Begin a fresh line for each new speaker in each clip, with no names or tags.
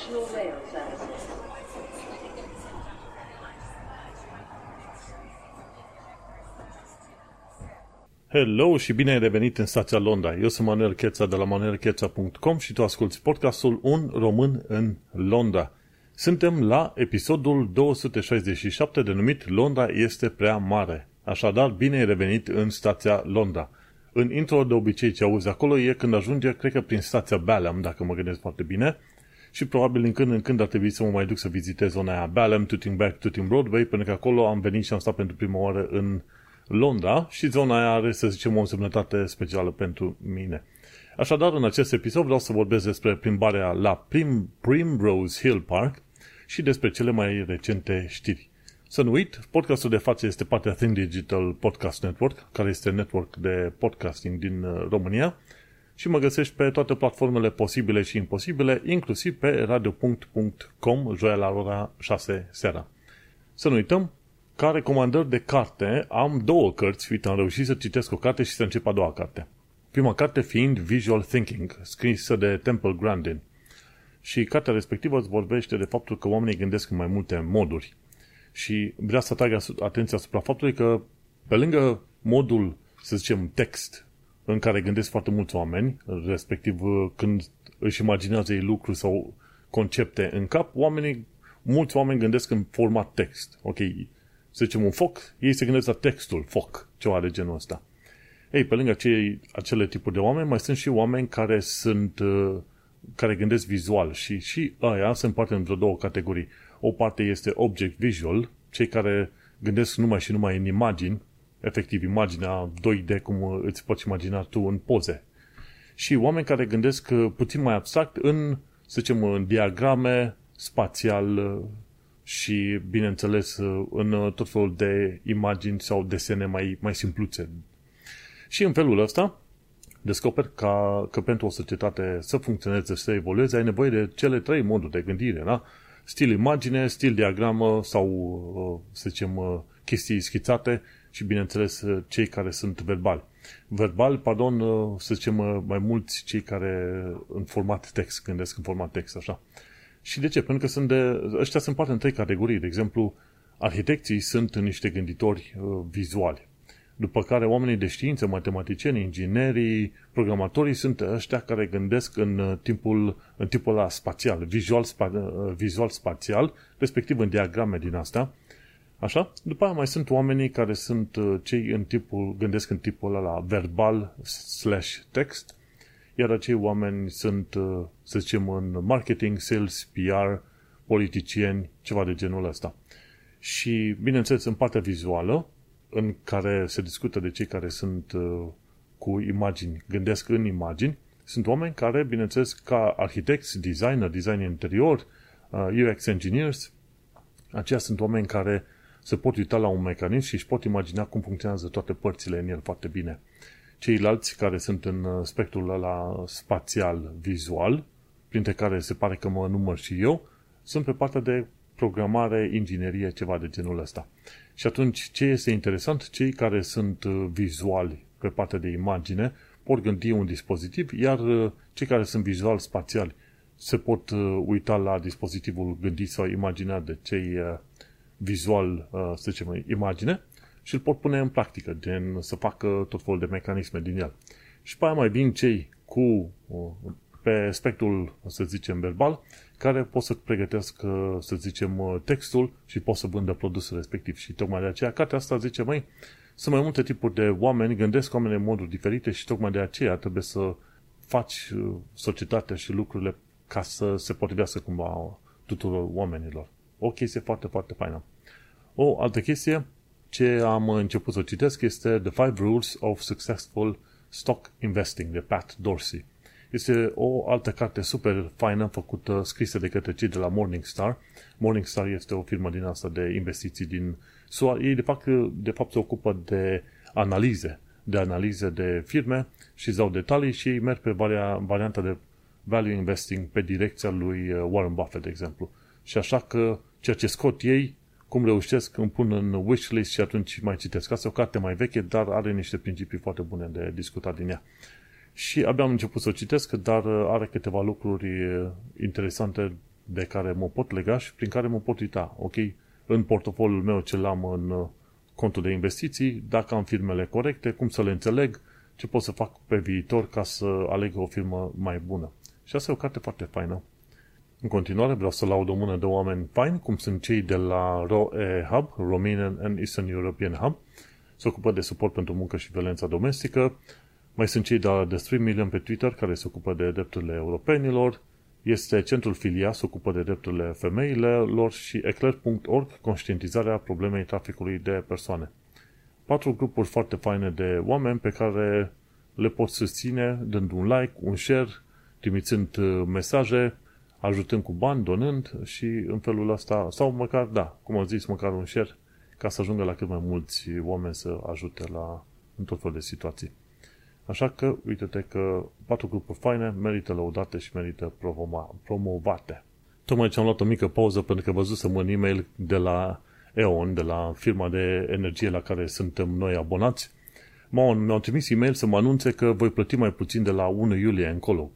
National Rail Services.
Hello și bine ai revenit în stația Londra. Eu sunt Manuel Cheța de la manuelcheța.com și tu asculti podcastul Un Român în Londra. Suntem la episodul 267 denumit Londra este prea mare. Așadar, bine ai revenit în stația Londra. În intro de obicei ce auzi acolo e când ajunge, cred că prin stația Balham, dacă mă gândesc foarte bine, și probabil în când în când ar trebui să mă mai duc să vizitez zona aia Balham, Tooting Back, Tooting Broadway, pentru că acolo am venit și am stat pentru prima oară în Londra și zona aia are, să zicem, o însemnătate specială pentru mine. Așadar, în acest episod vreau să vorbesc despre plimbarea la Prim, Primrose Hill Park și despre cele mai recente știri. Să nu uit, podcastul de față este partea Think Digital Podcast Network, care este network de podcasting din uh, România și mă găsești pe toate platformele posibile și imposibile, inclusiv pe radio.com, joia la ora 6 seara. Să nu uităm, ca recomandări de carte, am două cărți, uite, am reușit să citesc o carte și să încep a doua carte. Prima carte fiind Visual Thinking, scrisă de Temple Grandin. Și cartea respectivă îți vorbește de faptul că oamenii gândesc în mai multe moduri. Și vreau să atrag atenția asupra faptului că pe lângă modul, să zicem, text, în care gândesc foarte mulți oameni, respectiv când își imaginează ei lucruri sau concepte în cap, oamenii, mulți oameni gândesc în format text. Ok, să zicem un foc, ei se gândesc la textul foc, ceva de genul ăsta. Ei, pe lângă acei, acele tipuri de oameni, mai sunt și oameni care sunt, uh, care gândesc vizual și, și aia se împarte în vreo două categorii. O parte este object visual, cei care gândesc numai și numai în imagini, efectiv imaginea 2D cum îți poți imagina tu în poze. Și oameni care gândesc uh, puțin mai abstract în, să zicem, în diagrame spațial uh, și, bineînțeles, uh, în tot felul de imagini sau desene mai, mai simpluțe. Și în felul ăsta, descoper că, că pentru o societate să funcționeze, să evolueze, ai nevoie de cele trei moduri de gândire, da? Stil imagine, stil diagramă sau, uh, să zicem, uh, chestii schițate și, bineînțeles, uh, cei care sunt verbali. Verbal, pardon, să zicem, mai mulți cei care în format text, gândesc în format text, așa. Și de ce? Pentru că sunt de, ăștia sunt parte în trei categorii. De exemplu, arhitecții sunt niște gânditori vizuali după care oamenii de știință, matematicieni, inginerii, programatorii sunt ăștia care gândesc în uh, timpul, în timpul ăla spațial, vizual, spa, uh, vizual spațial, respectiv în diagrame din astea. Așa? După aia mai sunt oamenii care sunt uh, cei în tipul, gândesc în tipul ăla verbal slash text, iar acei oameni sunt, să zicem, în marketing, sales, PR, politicieni, ceva de genul ăsta. Și, bineînțeles, în partea vizuală, în care se discută de cei care sunt uh, cu imagini, gândesc în imagini, sunt oameni care, bineînțeles, ca arhitecți, designer, design interior, uh, UX engineers, aceia sunt oameni care se pot uita la un mecanism și își pot imagina cum funcționează toate părțile în el foarte bine. Ceilalți care sunt în uh, spectrul ăla spațial vizual, printre care se pare că mă număr și eu, sunt pe partea de programare, inginerie, ceva de genul ăsta. Și atunci, ce este interesant? Cei care sunt uh, vizuali pe partea de imagine pot gândi un dispozitiv, iar uh, cei care sunt vizual spațiali se pot uh, uita la dispozitivul gândit sau imaginat de cei vizual, să zicem, imagine și îl pot pune în practică, gen să facă tot felul de mecanisme din el. Și pe aia mai vin cei cu, pe spectrul, să zicem, verbal, care pot să pregătesc, să zicem, textul și pot să vândă produsul respectiv. Și tocmai de aceea, cartea asta zice, mai sunt mai multe tipuri de oameni, gândesc oameni în moduri diferite și tocmai de aceea trebuie să faci uh, societatea și lucrurile ca să se potrivească cumva tuturor oamenilor. O chestie foarte, foarte faină. O altă chestie ce am început să citesc este The Five Rules of Successful Stock Investing de Pat Dorsey. Este o altă carte super faină, făcută, scrisă de către cei de la Morningstar. Morningstar este o firmă din asta de investiții din SUA. Ei, de fapt, de fapt se ocupă de analize, de analize de firme și îți dau detalii și ei merg pe varianta de value investing pe direcția lui uh, Warren Buffett, de exemplu. Și așa că ceea ce scot ei, cum reușesc, îmi pun în wishlist și atunci mai citesc. Asta e o carte mai veche, dar are niște principii foarte bune de discutat din ea și abia am început să o citesc, dar uh, are câteva lucruri uh, interesante de care mă pot lega și prin care mă pot uita. Ok, în portofoliul meu ce l-am în uh, contul de investiții, dacă am firmele corecte, cum să le înțeleg, ce pot să fac pe viitor ca să aleg o firmă mai bună. Și asta e o carte foarte faină. În continuare vreau să laud o mână de oameni faini, cum sunt cei de la ROE Hub, Romanian and Eastern European Hub, se ocupă de suport pentru muncă și violența domestică. Mai sunt cei de la The 3 Million pe Twitter, care se ocupă de drepturile europenilor. Este centrul Filia, se ocupă de drepturile femeilor și eclair.org, conștientizarea problemei traficului de persoane. Patru grupuri foarte faine de oameni pe care le poți susține dând un like, un share, trimițând uh, mesaje, ajutând cu bani, donând și în felul ăsta, sau măcar, da, cum am zis, măcar un share, ca să ajungă la cât mai mulți oameni să ajute la, în tot fel de situații. Așa că, uite-te că patru grupuri faine merită lăudate și merită promovate. Tocmai ce am luat o mică pauză pentru că văzusem un e-mail de la E.ON, de la firma de energie la care suntem noi abonați. Mi-au trimis e-mail să mă anunțe că voi plăti mai puțin de la 1 iulie încolo.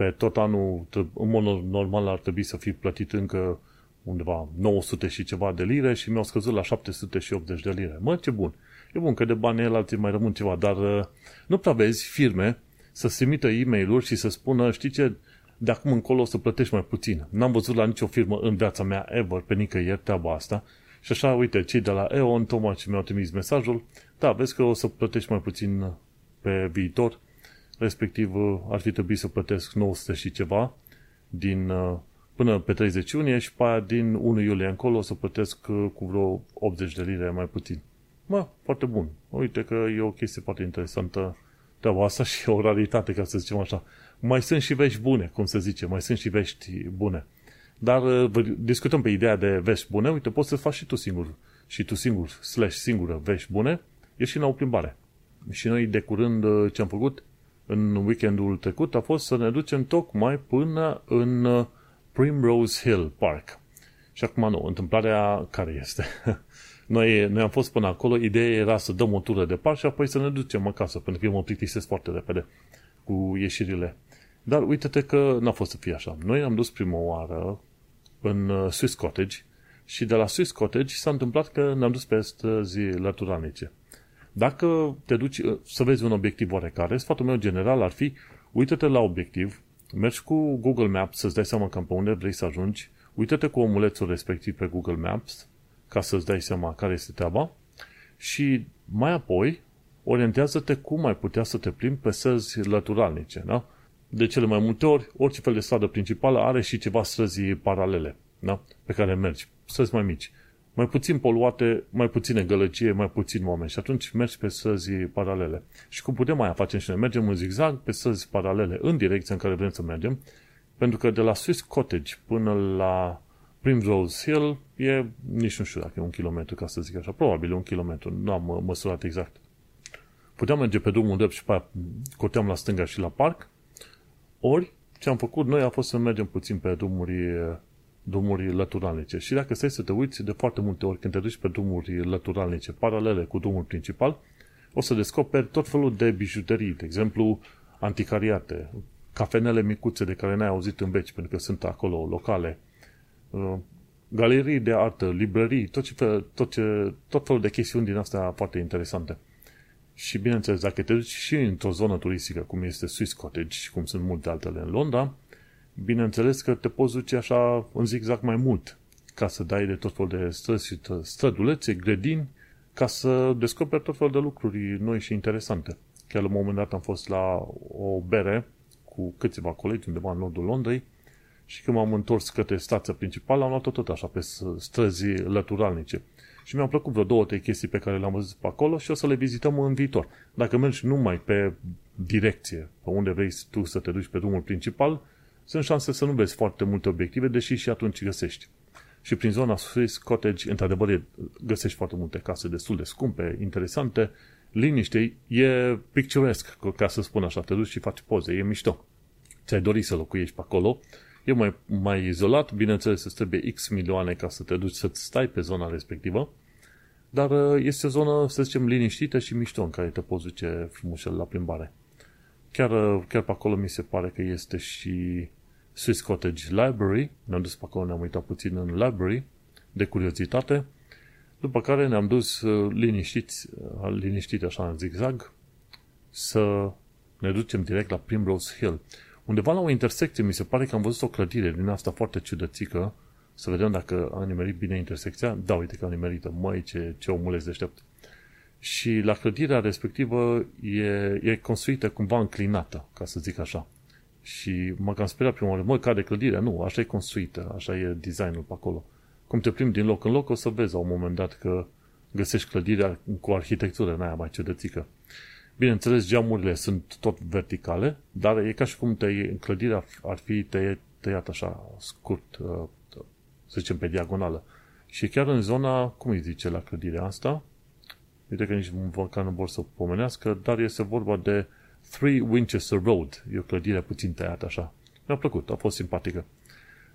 Pe tot anul, în mod normal, ar trebui să fi plătit încă undeva 900 și ceva de lire și mi-au scăzut la 780 de lire. Mă, ce bun! E bun că de bani el alții mai rămân ceva, dar uh, nu prea vezi firme să se emită e mail și să spună, știi ce, de acum încolo o să plătești mai puțin. N-am văzut la nicio firmă în viața mea ever, pe nicăieri, treaba asta. Și așa, uite, cei de la EON, tocmai ce mi-au trimis mesajul, da, vezi că o să plătești mai puțin pe viitor, respectiv uh, ar fi trebuit să plătesc 900 și ceva din, uh, până pe 30 iunie și pe aia din 1 iulie încolo o să plătesc cu vreo 80 de lire mai puțin. Mă, foarte bun. Uite că e o chestie foarte interesantă treaba asta și o raritate, ca să zicem așa. Mai sunt și vești bune, cum se zice, mai sunt și vești bune. Dar uh, discutăm pe ideea de vești bune, uite, poți să faci și tu singur, și tu singur, slash singură vești bune, ieși la o plimbare. Și noi de curând uh, ce am făcut în weekendul trecut a fost să ne ducem tocmai până în uh, Primrose Hill Park. Și acum nu, întâmplarea care este? Noi, noi am fost până acolo, ideea era să dăm o tură de parc și apoi să ne ducem acasă, pentru că eu mă plictisesc foarte repede cu ieșirile. Dar uite-te că n-a fost să fie așa. Noi am dus prima oară în uh, Swiss Cottage și de la Swiss Cottage s-a întâmplat că ne-am dus pe străzi laturanice. Dacă te duci uh, să vezi un obiectiv oarecare, sfatul meu general ar fi uite-te la obiectiv, mergi cu Google Maps să-ți dai seama cam pe unde vrei să ajungi, uite-te cu omulețul respectiv pe Google Maps ca să-ți dai seama care este treaba și mai apoi orientează-te cum ai putea să te plimbi pe străzi laturalnice, da? De cele mai multe ori, orice fel de stradă principală are și ceva străzi paralele, da? Pe care mergi, străzi mai mici. Mai puțin poluate, mai puține gălăgie, mai puțin oameni și atunci mergi pe străzi paralele. Și cum putem mai facem și noi? Mergem în zigzag pe străzi paralele în direcția în care vrem să mergem, pentru că de la Swiss Cottage până la Primrose Hill e, nici nu știu dacă e un kilometru, ca să zic așa, probabil un kilometru, nu am măsurat exact. Puteam merge pe drumul drept și pe aia coteam la stânga și la parc, ori ce am făcut noi a fost să mergem puțin pe drumuri, drumuri lăturalnice. Și dacă stai să te uiți, de foarte multe ori când te duci pe drumuri lăturalnice, paralele cu drumul principal, o să descoperi tot felul de bijuterii, de exemplu, anticariate, cafenele micuțe de care n-ai auzit în veci, pentru că sunt acolo locale, Uh, galerii de artă, librării, tot, ce fel, tot, ce, tot felul de chestiuni din astea foarte interesante. Și bineînțeles, dacă te duci și într-o zonă turistică, cum este Swiss Cottage și cum sunt multe altele în Londra, bineînțeles că te poți duce așa în zigzag mai mult, ca să dai de tot felul de străzi, strădulețe, grădini, ca să descoperi tot felul de lucruri noi și interesante. Chiar la un moment dat am fost la o bere cu câțiva colegi undeva în nordul Londrei și când m-am întors către stația principală, am luat-o tot așa pe străzi lăturalnice. Și mi-au plăcut vreo două, trei chestii pe care le-am văzut pe acolo și o să le vizităm în viitor. Dacă mergi numai pe direcție, pe unde vrei tu să te duci pe drumul principal, sunt șanse să nu vezi foarte multe obiective, deși și atunci găsești. Și prin zona Swiss Cottage, într-adevăr, găsești foarte multe case destul de scumpe, interesante, liniște, e picturesc, ca să spun așa, te duci și faci poze, e mișto. Ți-ai dori să locuiești pe acolo E mai, mai izolat, bineînțeles îți trebuie X milioane ca să te duci să-ți stai pe zona respectivă, dar uh, este o zonă, să zicem, liniștită și mișto în care te poți duce frumos la plimbare. Chiar, uh, chiar pe acolo mi se pare că este și Swiss Cottage Library, ne-am dus pe acolo, ne-am uitat puțin în library, de curiozitate, după care ne-am dus uh, liniștiți, uh, liniștit așa în zigzag, să ne ducem direct la Primrose Hill. Undeva la o intersecție mi se pare că am văzut o clădire din asta foarte ciudățică, să vedem dacă a nimerit bine intersecția. Da, uite că a nimerită. Măi, ce, ce omuleț deștept. Și la clădirea respectivă e, e construită cumva înclinată, ca să zic așa. Și mă cam speriat prima oară, mă, cade clădirea? Nu, așa e construită, așa e designul pe acolo. Cum te plimbi din loc în loc, o să vezi la un moment dat că găsești clădirea cu arhitectură în aia mai ciudățică. Bineînțeles, geamurile sunt tot verticale, dar e ca și cum te, clădirea ar fi tăiat, tăiat așa scurt, uh, să zicem pe diagonală. Și chiar în zona, cum îi zice la clădirea asta, uite că nici măcar nu vor să pomenească, dar este vorba de 3 Winchester Road. E o clădire puțin tăiată așa. Mi-a plăcut, a fost simpatică.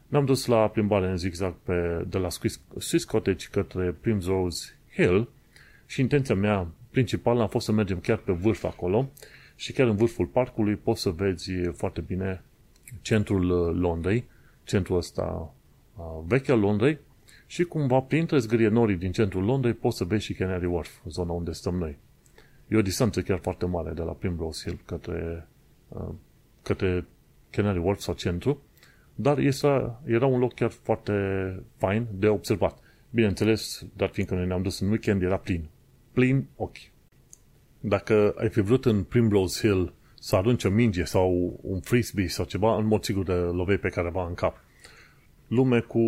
Ne-am dus la plimbare în zigzag pe, de la Swiss, Swiss Cottage către Primrose Hill și intenția mea principală a fost să mergem chiar pe vârf acolo și chiar în vârful parcului poți să vezi foarte bine centrul uh, Londrei, centrul ăsta uh, vechi al Londrei și cumva printre zgârienorii din centrul Londrei poți să vezi și Canary Wharf, zona unde stăm noi. E o distanță chiar foarte mare de la Primrose Hill către, uh, către Canary Wharf sau centru, dar este, era un loc chiar foarte fain de observat. Bineînțeles, dar fiindcă noi ne-am dus în weekend, era plin. Plin ochi. Dacă ai fi vrut în Primrose Hill să arunci o minge sau un frisbee sau ceva, în mod sigur de lovei pe careva în cap. Lume cu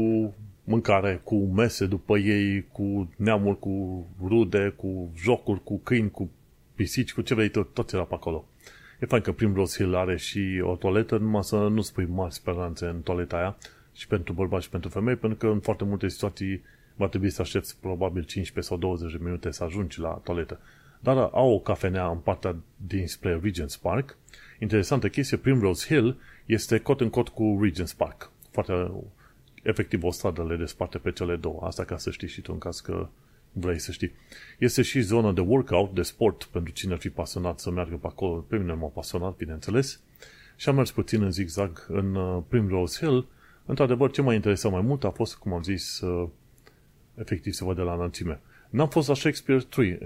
mâncare, cu mese după ei, cu neamuri, cu rude, cu jocuri, cu câini, cu pisici, cu ce vrei, tot, tot era pe acolo. E fain că Primrose Hill are și o toaletă, numai să nu spui mari speranțe în toaleta aia, și pentru bărbați și pentru femei, pentru că în foarte multe situații va trebui să aștepți probabil 15 sau 20 de minute să ajungi la toaletă. Dar au o cafenea în partea dinspre Regent's Park. Interesantă chestie, Primrose Hill este cot în cot cu Regent's Park. Foarte efectiv o stradă le desparte pe cele două. Asta ca să știi și tu în caz că vrei să știi. Este și zona de workout, de sport, pentru cine ar fi pasionat să meargă pe acolo. Pe mine m-a pasionat, bineînțeles. Și am mers puțin în zigzag în uh, Primrose Hill. Într-adevăr, ce m-a interesat mai mult a fost, cum am zis, uh, efectiv se vede la înălțime. N-am fost la Shakespeare 3.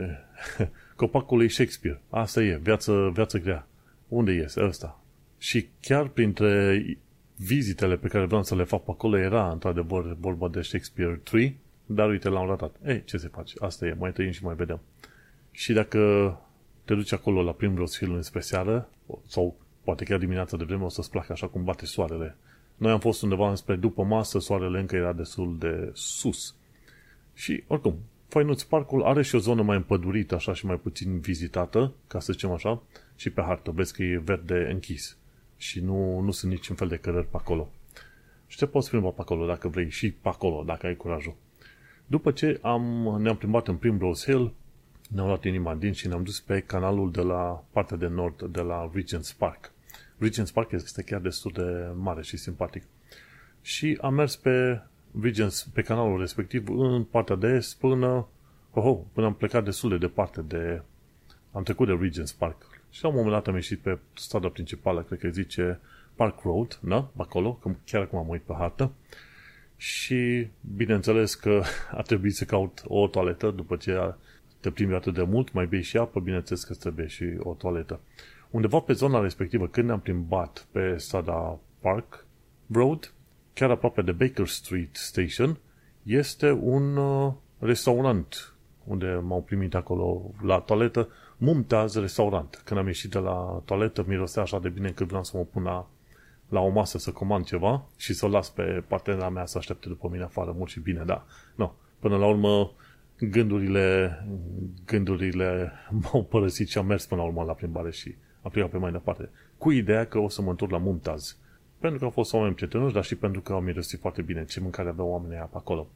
Copacul e Shakespeare. Asta e, viață, viață grea. Unde este ăsta? Și chiar printre vizitele pe care vreau să le fac pe acolo era, într-adevăr, vorba de Shakespeare 3, dar uite, l-am ratat. Ei, ce se face? Asta e, mai tăiem și mai vedem. Și dacă te duci acolo la Primrose Hill spre seară, sau poate chiar dimineața de vreme, o să-ți placă așa cum bate soarele. Noi am fost undeva înspre după masă, soarele încă era destul de sus. Și, oricum, Fainuț Parcul are și o zonă mai împădurită, așa și mai puțin vizitată, ca să zicem așa, și pe hartă vezi că e verde închis și nu, nu sunt niciun fel de cărări pe acolo. Și te poți plimba pe acolo dacă vrei și pe acolo, dacă ai curajul. După ce am, ne-am plimbat în Primrose Hill, ne-am luat inima din și ne-am dus pe canalul de la partea de nord, de la Regent's Park. Regent's Park este chiar destul de mare și simpatic. Și am mers pe Regent's, pe canalul respectiv în partea de est până, oh, oh, până am plecat destul de departe de, am trecut de Regent's Park. Și la un moment dat am ieșit pe strada principală, cred că zice Park Road, da? Acolo, că chiar acum am uit pe hartă și bineînțeles că a trebuit să caut o toaletă după ce te plimbi atât de mult, mai bei și apă, bineînțeles că trebuie și o toaletă. Undeva pe zona respectivă, când ne-am plimbat pe strada Park Road, chiar aproape de Baker Street Station, este un uh, restaurant unde m-au primit acolo la toaletă, Mumtaz Restaurant. Când am ieșit de la toaletă, mirosea așa de bine încât vreau să mă pun la la o masă să comand ceva și să o las pe partenera mea să aștepte după mine afară mult și bine, da. No. Până la urmă, gândurile, gândurile m-au părăsit și am mers până la urmă la plimbare și am plecat pe mai departe. Cu ideea că o să mă întorc la Mumtaz. Pentru că au fost oameni prietenoși, dar și pentru că au mirosit foarte bine ce mâncare aveau oamenii aia pe acolo.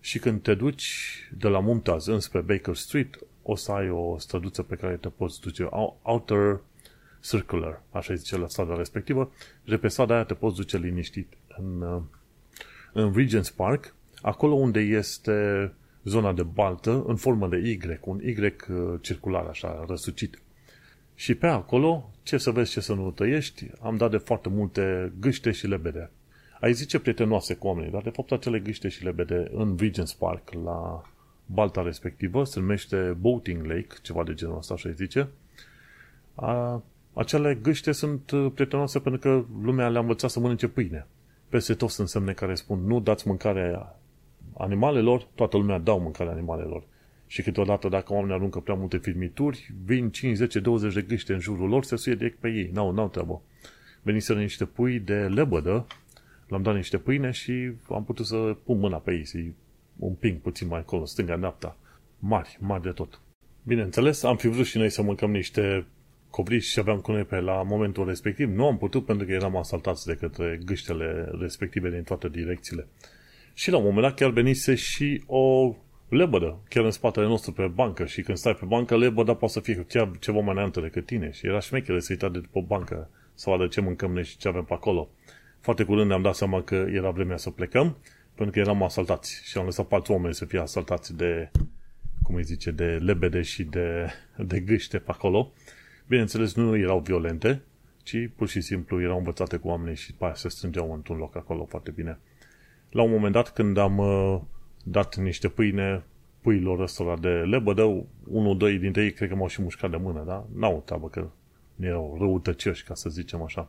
Și când te duci de la Mumtaz înspre Baker Street, o să ai o străduță pe care te poți duce. Outer circular, așa zice la strada respectivă, și de pe strada aia te poți duce liniștit în, uh, în Regent's Park, acolo unde este zona de baltă în formă de Y, un Y uh, circular, așa, răsucit. Și pe acolo, ce să vezi, ce să nu tăiești, am dat de foarte multe gâște și lebede. Ai zice prietenoase cu oamenii, dar de fapt acele gâște și lebede în Regent's Park, la balta respectivă, se numește Boating Lake, ceva de genul ăsta, așa zice. A, acele gâște sunt uh, prietenoase pentru că lumea le-a învățat să mănânce pâine. Peste tot sunt semne care spun nu dați mâncare animalelor, toată lumea dau mâncare animalelor. Și câteodată dacă oamenii aruncă prea multe firmituri, vin 5, 10, 20 de gâște în jurul lor, se suie direct pe ei. N-au, n-au treabă. Veniseră niște pui de lebădă, l-am dat niște pâine și am putut să pun mâna pe ei, să-i împing puțin mai acolo, stânga-dreapta. Mari, mari de tot. Bineînțeles, am fi vrut și noi să mâncăm niște cobriși și aveam cu noi pe la momentul respectiv. Nu am putut pentru că eram asaltați de către gâștele respective din toate direcțiile. Și la un moment dat chiar venise și o lebădă, chiar în spatele nostru pe bancă și când stai pe bancă, lebăda poate să fie chiar ceva mai înainte decât tine și era șmecheră să uita de pe bancă să vadă ce mâncăm noi și ce avem pe acolo. Foarte curând ne-am dat seama că era vremea să plecăm, pentru că eram asaltați și am lăsat patru oameni să fie asaltați de, cum îi zice, de lebede și de, de gâște pe acolo. Bineînțeles, nu erau violente, ci pur și simplu erau învățate cu oamenii și pe aia se strângeau într-un loc acolo foarte bine. La un moment dat, când am uh, dat niște pâine puilor ăstora de lebădă, unul, doi dintre ei cred că m-au și mușcat de mână, da? N-au treabă că nu erau răutăcioși, ca să zicem așa.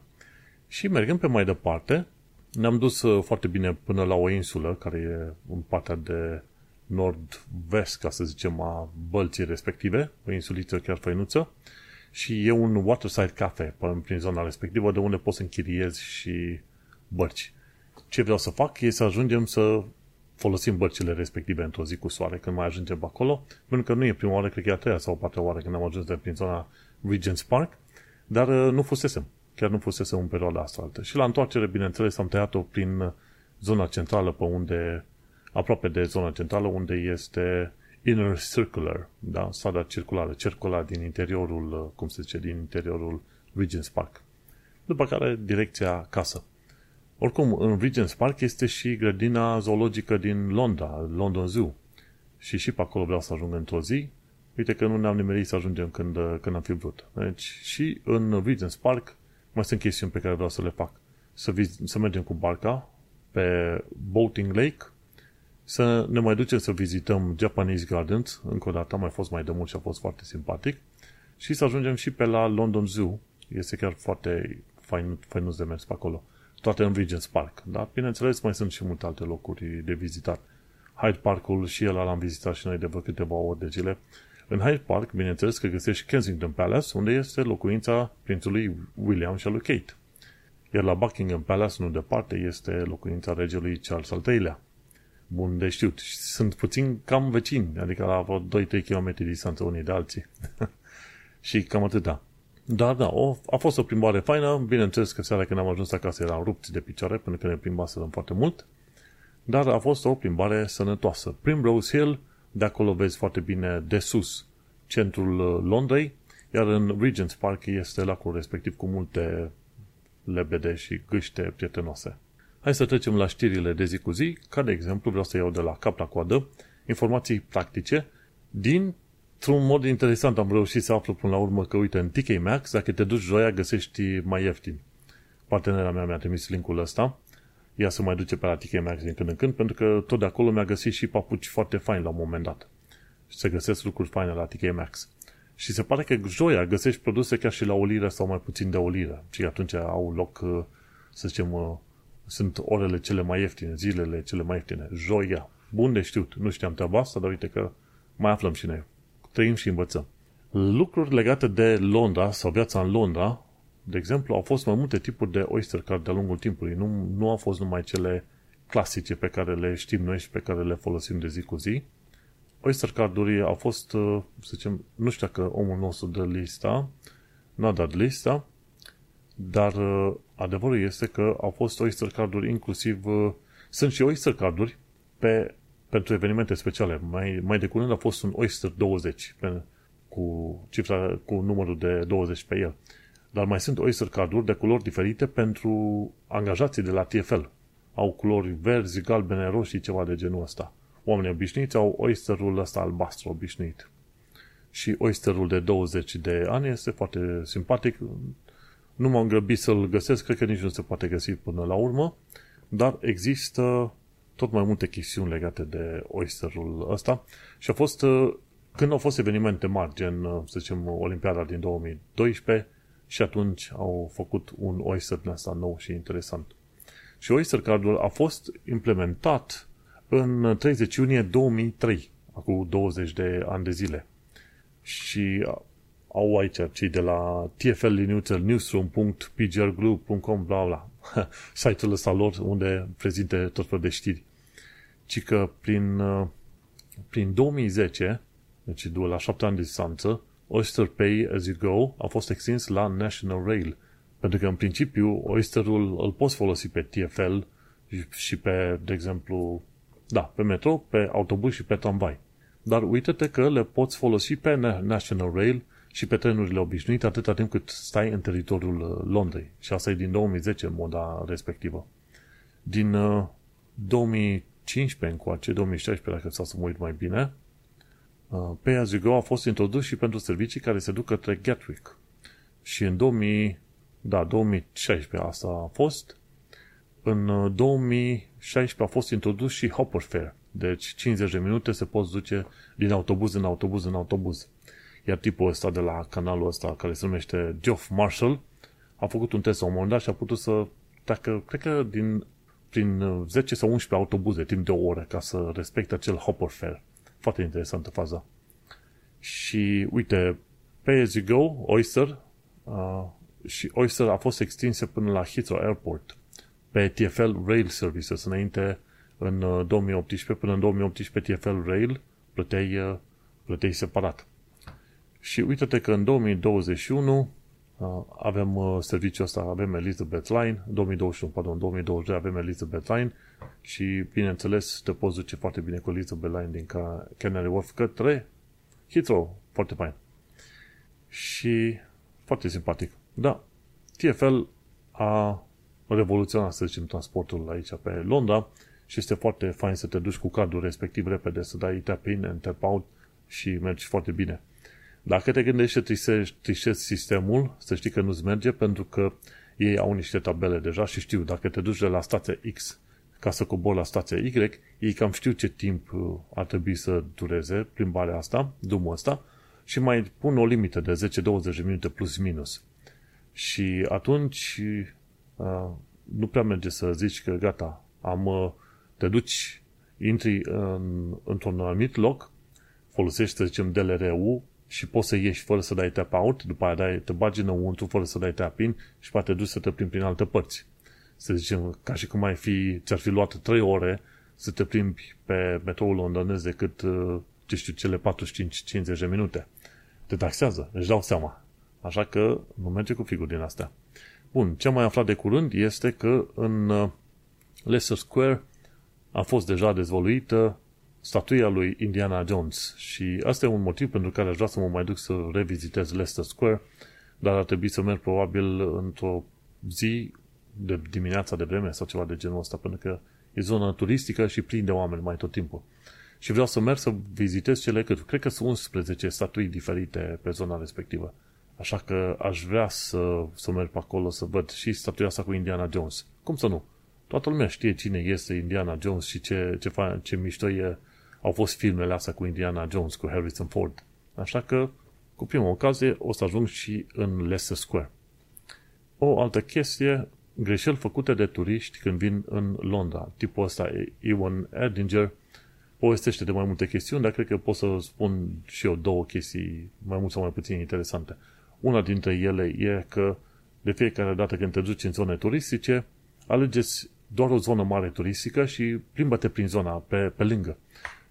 Și mergând pe mai departe, ne-am dus uh, foarte bine până la o insulă, care e în partea de nord-vest, ca să zicem, a bălții respective, o insuliță chiar făinuță, și e un waterside cafe prin zona respectivă, de unde poți să închiriezi și bărci. Ce vreau să fac e să ajungem să folosim bărcile respective într-o zi cu soare când mai ajungem acolo, pentru că nu e prima oară, cred că e a treia sau a patra oară când am ajuns de prin zona Regent's Park, dar uh, nu fusesem. Chiar nu fusesem în perioada asta altă. Și la întoarcere, bineînțeles, am tăiat-o prin uh, zona centrală, pe unde, aproape de zona centrală, unde este inner circular, da? strada circulară, circular din interiorul, uh, cum se zice, din interiorul Regent's Park. După care, direcția casă. Oricum, în Regent's Park este și grădina zoologică din Londra, London Zoo. Și și pe acolo vreau să ajung într-o zi. Uite că nu ne-am nimerit să ajungem când, când am fi vrut. Deci și în Regent's Park mai sunt chestiuni pe care vreau să le fac. Să, viz- să mergem cu barca pe Boating Lake, să ne mai ducem să vizităm Japanese Gardens, încă o dată am mai fost mai de mult și a fost foarte simpatic, și să ajungem și pe la London Zoo. Este chiar foarte fain, fainuț de mers pe acolo toate în Regent's Park. Dar, bineînțeles, mai sunt și multe alte locuri de vizitat. Hyde Parkul și el l-am vizitat și noi de vreo câteva ori de zile. În Hyde Park, bineînțeles că găsești Kensington Palace, unde este locuința prințului William și al lui Kate. Iar la Buckingham Palace, nu departe, este locuința regelui Charles al III-lea. Bun de știut. Sunt puțin cam vecini, adică la vreo 2-3 km distanță unii de alții. și cam atâta. Da, da, o, a fost o plimbare faină, bineînțeles că seara când am ajuns acasă eram rupți de picioare, pentru că ne plimbaserăm foarte mult, dar a fost o plimbare sănătoasă. Primrose Hill, de acolo vezi foarte bine de sus centrul uh, Londrei, iar în Regent's Park este lacul respectiv cu multe lebede și gâște prietenoase. Hai să trecem la știrile de zi cu zi, ca de exemplu vreau să iau de la cap la coadă informații practice din Într-un mod interesant am reușit să aflu până la urmă că, uite, în TK Maxx, dacă te duci joia, găsești mai ieftin. Partenera mea mi-a trimis linkul ăsta. Ea se mai duce pe la TK Maxx din când în când, pentru că tot de acolo mi-a găsit și papuci foarte faini la un moment dat. Și se găsesc lucruri faine la TK Maxx. Și se pare că joia găsești produse chiar și la o liră sau mai puțin de o liră. Și atunci au loc, să zicem, sunt orele cele mai ieftine, zilele cele mai ieftine. Joia. Bun de știut. Nu știam treaba asta, dar uite că mai aflăm și noi trăim și învățăm. Lucruri legate de Londra sau viața în Londra, de exemplu, au fost mai multe tipuri de Oyster card de-a lungul timpului. Nu, nu au fost numai cele clasice pe care le știm noi și pe care le folosim de zi cu zi. Oyster card-uri au fost, uh, să zicem, nu știu dacă omul nostru dă lista, nu a dat lista, dar uh, adevărul este că au fost Oyster card-uri inclusiv, uh, sunt și Oyster card-uri pe pentru evenimente speciale. Mai, mai de curând a fost un Oyster 20 pe, cu cifra, cu numărul de 20 pe el. Dar mai sunt Oyster carduri de culori diferite pentru angajații de la TFL. Au culori verzi, galbene, roșii, ceva de genul ăsta. Oamenii obișnuiți au Oysterul ăsta albastru obișnuit. și oysterul de 20 de ani este foarte simpatic. Nu m-am grăbit să-l găsesc, cred că nici nu se poate găsi până la urmă, dar există tot mai multe chestiuni legate de oysterul ăsta și a fost, când au fost evenimente mari, gen, să zicem, Olimpiada din 2012 și atunci au făcut un oyster din asta nou și interesant. Și Oyster Cardul a fost implementat în 30 iunie 2003, acum 20 de ani de zile. Și au aici cei de la TFL Linutel newsroom.pgrgroup.com bla bla site-ul ăsta lor unde prezinte tot felul de știri. Ci că prin, prin 2010, deci la 7 ani de distanță, Oyster Pay As You Go a fost extins la National Rail, pentru că în principiu Oysterul îl poți folosi pe TFL și pe, de exemplu, da, pe metro, pe autobuz și pe tramvai. Dar uite-te că le poți folosi pe National Rail și pe trenurile obișnuite atâta timp cât stai în teritoriul uh, Londrei. Și asta e din 2010, moda respectivă. Din uh, 2015 încoace, 2016, dacă s-a să mă uit mai bine, uh, Pay As You Go a fost introdus și pentru servicii care se duc către Gatwick. Și în 2000, da, 2016 asta a fost. În 2016 uh, a fost introdus și Hopper Fare. Deci 50 de minute se poți duce din autobuz în autobuz în autobuz. Iar tipul ăsta de la canalul ăsta care se numește Geoff Marshall a făcut un test la un moment dat și a putut să treacă, cred că din, prin 10 sau 11 autobuze timp de o oră ca să respecte acel hopper fare. Foarte interesantă faza. Și uite, Pay As You Go, Oyster, uh, și Oyster a fost extinsă până la Heathrow Airport pe TFL Rail Services înainte în 2018, uh, până în 2018 TFL Rail plăteai, uh, plăteai separat. Și uite-te că în 2021 uh, avem uh, serviciul ăsta, avem Elizabeth Line, 2021, pardon, 2022 avem Elizabeth Line și, bineînțeles, te poți duce foarte bine cu Elizabeth Line din Canary Wharf către Heathrow, foarte fain. Și foarte simpatic. Da, TFL a revoluționat, să zicem, transportul aici pe Londra și este foarte fain să te duci cu cardul respectiv repede, să dai tap in and tap out și mergi foarte bine. Dacă te gândești să trișezi sistemul, să știi că nu-ți merge pentru că ei au niște tabele deja și știu, dacă te duci de la stația X ca să cobori la stația Y, ei cam știu ce timp uh, ar trebui să dureze plimbarea asta, drumul ăsta, și mai pun o limită de 10-20 minute plus minus. Și atunci uh, nu prea merge să zici că gata, am, uh, te duci, intri în, într-un anumit loc, folosești, să zicem, DLRU, și poți să ieși fără să dai tap out, după aia dai, te bagi înăuntru fără să dai tap in și poate duci să te plimbi prin alte părți. Să zicem, ca și cum ai fi, ți-ar fi luat 3 ore să te plimbi pe metroul londonez decât, uh, ce știu, cele 45-50 de minute. Te taxează, își dau seama. Așa că nu merge cu figuri din astea. Bun, ce am mai aflat de curând este că în uh, Leicester Square a fost deja dezvoluită statuia lui Indiana Jones și asta e un motiv pentru care aș vrea să mă mai duc să revizitez Leicester Square, dar ar trebui să merg probabil într-o zi de dimineața de vreme sau ceva de genul ăsta, pentru că e zonă turistică și plin de oameni mai tot timpul. Și vreau să merg să vizitez cele cât, cred că sunt 11 statui diferite pe zona respectivă. Așa că aș vrea să, să merg pe acolo să văd și statuia asta cu Indiana Jones. Cum să nu? Toată lumea știe cine este Indiana Jones și ce, ce, fa, ce mișto e au fost filmele astea cu Indiana Jones, cu Harrison Ford. Așa că, cu prima ocazie, o să ajung și în Leicester Square. O altă chestie, greșeli făcute de turiști când vin în Londra. Tipul ăsta, Ewan Erdinger, povestește de mai multe chestiuni, dar cred că pot să spun și eu două chestii mai mult sau mai puțin interesante. Una dintre ele e că de fiecare dată când te duci în zone turistice, alegeți doar o zonă mare turistică și plimbă-te prin zona pe, pe lângă.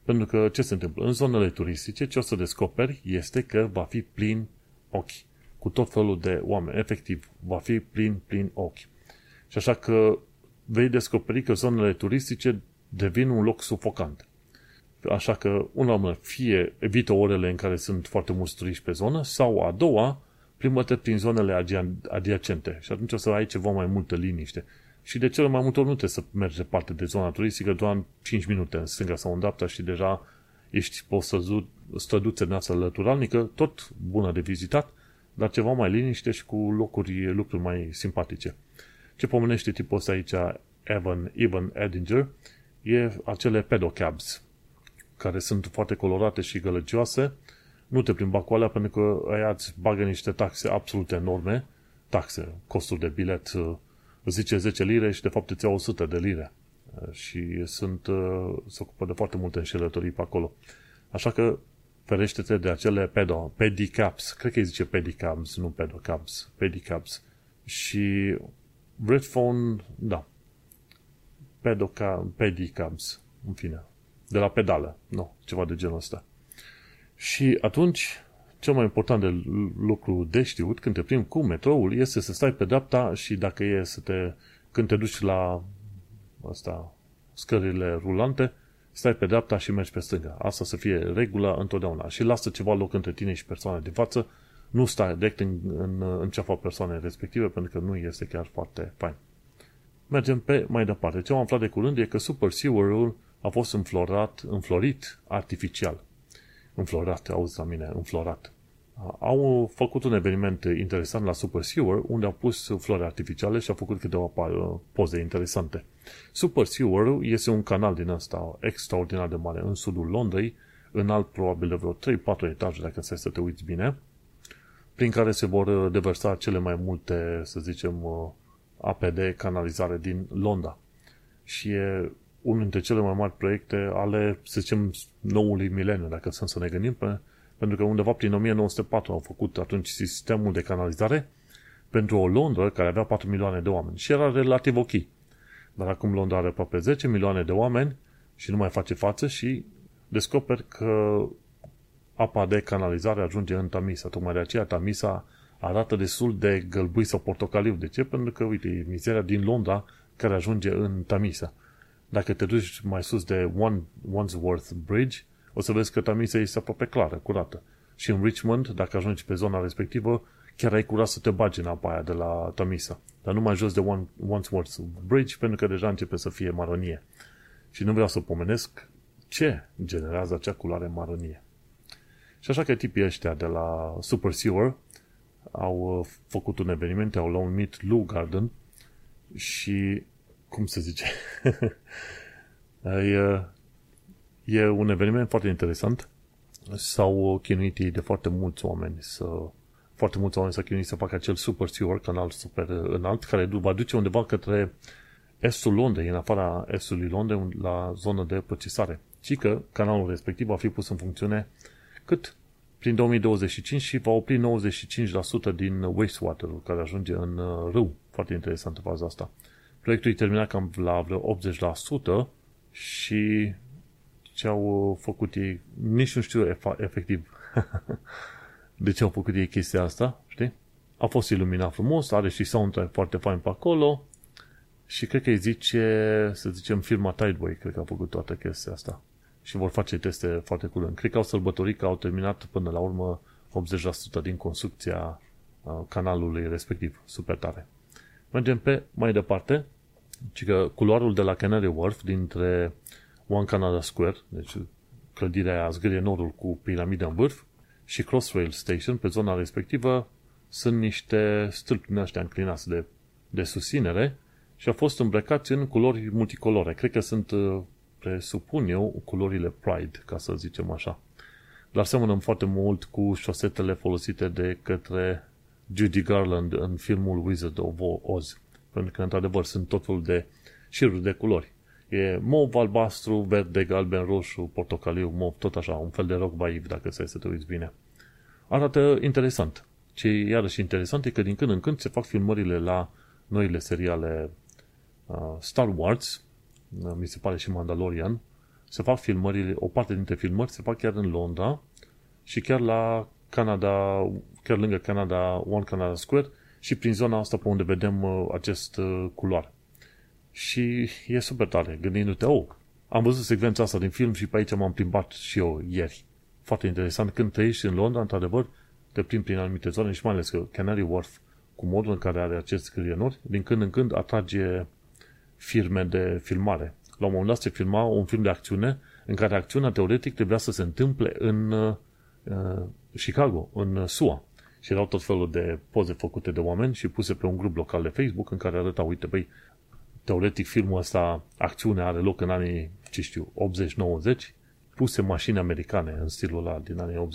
Pentru că ce se întâmplă? În zonele turistice, ce o să descoperi este că va fi plin ochi. Cu tot felul de oameni. Efectiv, va fi plin, plin ochi. Și așa că vei descoperi că zonele turistice devin un loc sufocant. Așa că, una mână, fie evită orele în care sunt foarte mulți turiști pe zonă, sau a doua, plimbă-te prin zonele adiacente. Și atunci o să ai ceva mai multă liniște și de cele mai multe ori nu trebuie să mergi departe de zona turistică, doar 5 minute în stânga sau în dreapta și deja ești pe o străduță neață lăturalnică, tot bună de vizitat, dar ceva mai liniște și cu locuri, lucruri mai simpatice. Ce pomenește tipul ăsta aici, Evan, Evan Edinger, e acele pedocabs, care sunt foarte colorate și gălăgioase, nu te plimba cu alea pentru că aia îți bagă niște taxe absolut enorme, taxe, costul de bilet zice 10 lire și de fapt îți iau 100 de lire și sunt, uh, se ocupă de foarte multe înșelătorii pe acolo. Așa că ferește-te de acele pedo, pedicaps, cred că îi zice pedicabs, nu pedocabs, pedicabs. Și Redphone, da, pedoca, pedicabs, în fine, de la pedală, nu, ceva de genul ăsta. Și atunci, cel mai important de lucru de știut când te plimbi cu metroul este să stai pe dreapta și dacă e să te, când te duci la asta, scările rulante, stai pe dreapta și mergi pe stânga. Asta să fie regula întotdeauna. Și lasă ceva loc între tine și persoana de față. Nu stai direct în, în, în ceafa persoanei respective, pentru că nu este chiar foarte fain. Mergem pe mai departe. Ce am aflat de curând e că Super Sewer-ul a fost înflorat, înflorit artificial. Înflorat, auzi la mine, înflorat. Au făcut un eveniment interesant la Super Sewer, unde au pus flori artificiale și au făcut câteva poze interesante. Super Sewer este un canal din ăsta extraordinar de mare în sudul Londrei, înalt probabil de vreo 3-4 etaje, dacă stai să te uiți bine, prin care se vor deversa cele mai multe, să zicem, ape de canalizare din Londra. Și e unul dintre cele mai mari proiecte ale, să zicem, noului mileniu, dacă sunt să ne gândim, pe, pentru că undeva prin 1904 au făcut atunci sistemul de canalizare pentru o Londra care avea 4 milioane de oameni și era relativ ok. Dar acum Londra are aproape 10 milioane de oameni și nu mai face față și descoperi că apa de canalizare ajunge în Tamisa. Tocmai de aceea Tamisa arată destul de gălbui sau portocaliu. De ce? Pentru că, uite, e mizeria din Londra care ajunge în Tamisa. Dacă te duci mai sus de One, Wandsworth Bridge, o să vezi că Tamisa este aproape clară, curată. Și în Richmond, dacă ajungi pe zona respectivă, chiar ai curat să te bagi în apa aia de la Tamisa. Dar nu mai jos de One, Wandsworth Bridge, pentru că deja începe să fie maronie. Și nu vreau să pomenesc ce generează acea culoare maronie. Și așa că tipii ăștia de la Super Sewer au uh, făcut un eveniment, au numit Lou Garden și, cum se zice, e, uh, e un eveniment foarte interesant. S-au chinuit de foarte mulți oameni să foarte mulți oameni s-au chinuit să facă acel super sewer, canal super înalt, care va duce undeva către estul Londrei, în afara estului Londrei, la zonă de procesare. Și că canalul respectiv va fi pus în funcțiune cât? Prin 2025 și va opri 95% din wastewater-ul care ajunge în uh, râu. Foarte interesantă faza asta. Proiectul e terminat cam la vreo 80% și ce au făcut ei, nici nu știu efectiv de ce au făcut ei chestia asta, știi? A fost iluminat frumos, are și soundtrack foarte fain pe acolo și cred că îi zice, să zicem, firma Tideway, cred că a făcut toată chestia asta. Și vor face teste foarte curând. Cred că au sărbătorit că au terminat până la urmă 80% din construcția canalului respectiv. Super tare. Mergem pe mai departe, ci că culoarul de la Canary Wharf dintre One Canada Square, deci clădirea aia zgârie nodul cu piramida în vârf, și Crossrail Station, pe zona respectivă, sunt niște stâlpi din ăștia înclinați de, de susținere și au fost îmbrăcați în culori multicolore. Cred că sunt, uh, presupun eu, culorile Pride, ca să zicem așa. Dar semănăm foarte mult cu șosetele folosite de către Judy Garland în filmul Wizard of Oz. Pentru că, într-adevăr, sunt tot felul de șiruri de culori. E mov, albastru, verde, galben, roșu, portocaliu, mov, tot așa, un fel de rock vaiv, dacă stai să te uiți bine. Arată interesant. Ce e iarăși interesant e că din când în când se fac filmările la noile seriale uh, Star Wars, uh, mi se pare și Mandalorian, se fac filmările, o parte dintre filmări se fac chiar în Londra și chiar la Canada, chiar lângă Canada, One Canada Square și prin zona asta pe unde vedem uh, acest uh, culoare. Și e super tare, gândindu-te, oh, am văzut secvența asta din film și pe aici m-am plimbat și eu ieri. Foarte interesant, când trăiești în Londra, într-adevăr, te plimbi prin anumite zone și mai ales că Canary Wharf, cu modul în care are acest clienuri, din când în când atrage firme de filmare. La un moment dat se filma un film de acțiune în care acțiunea teoretic trebuia să se întâmple în uh, Chicago, în SUA. Și erau tot felul de poze făcute de oameni și puse pe un grup local de Facebook în care arăta, uite, băi, teoretic filmul ăsta, acțiunea are loc în anii, ce știu, 80-90, puse mașini americane în stilul ăla din anii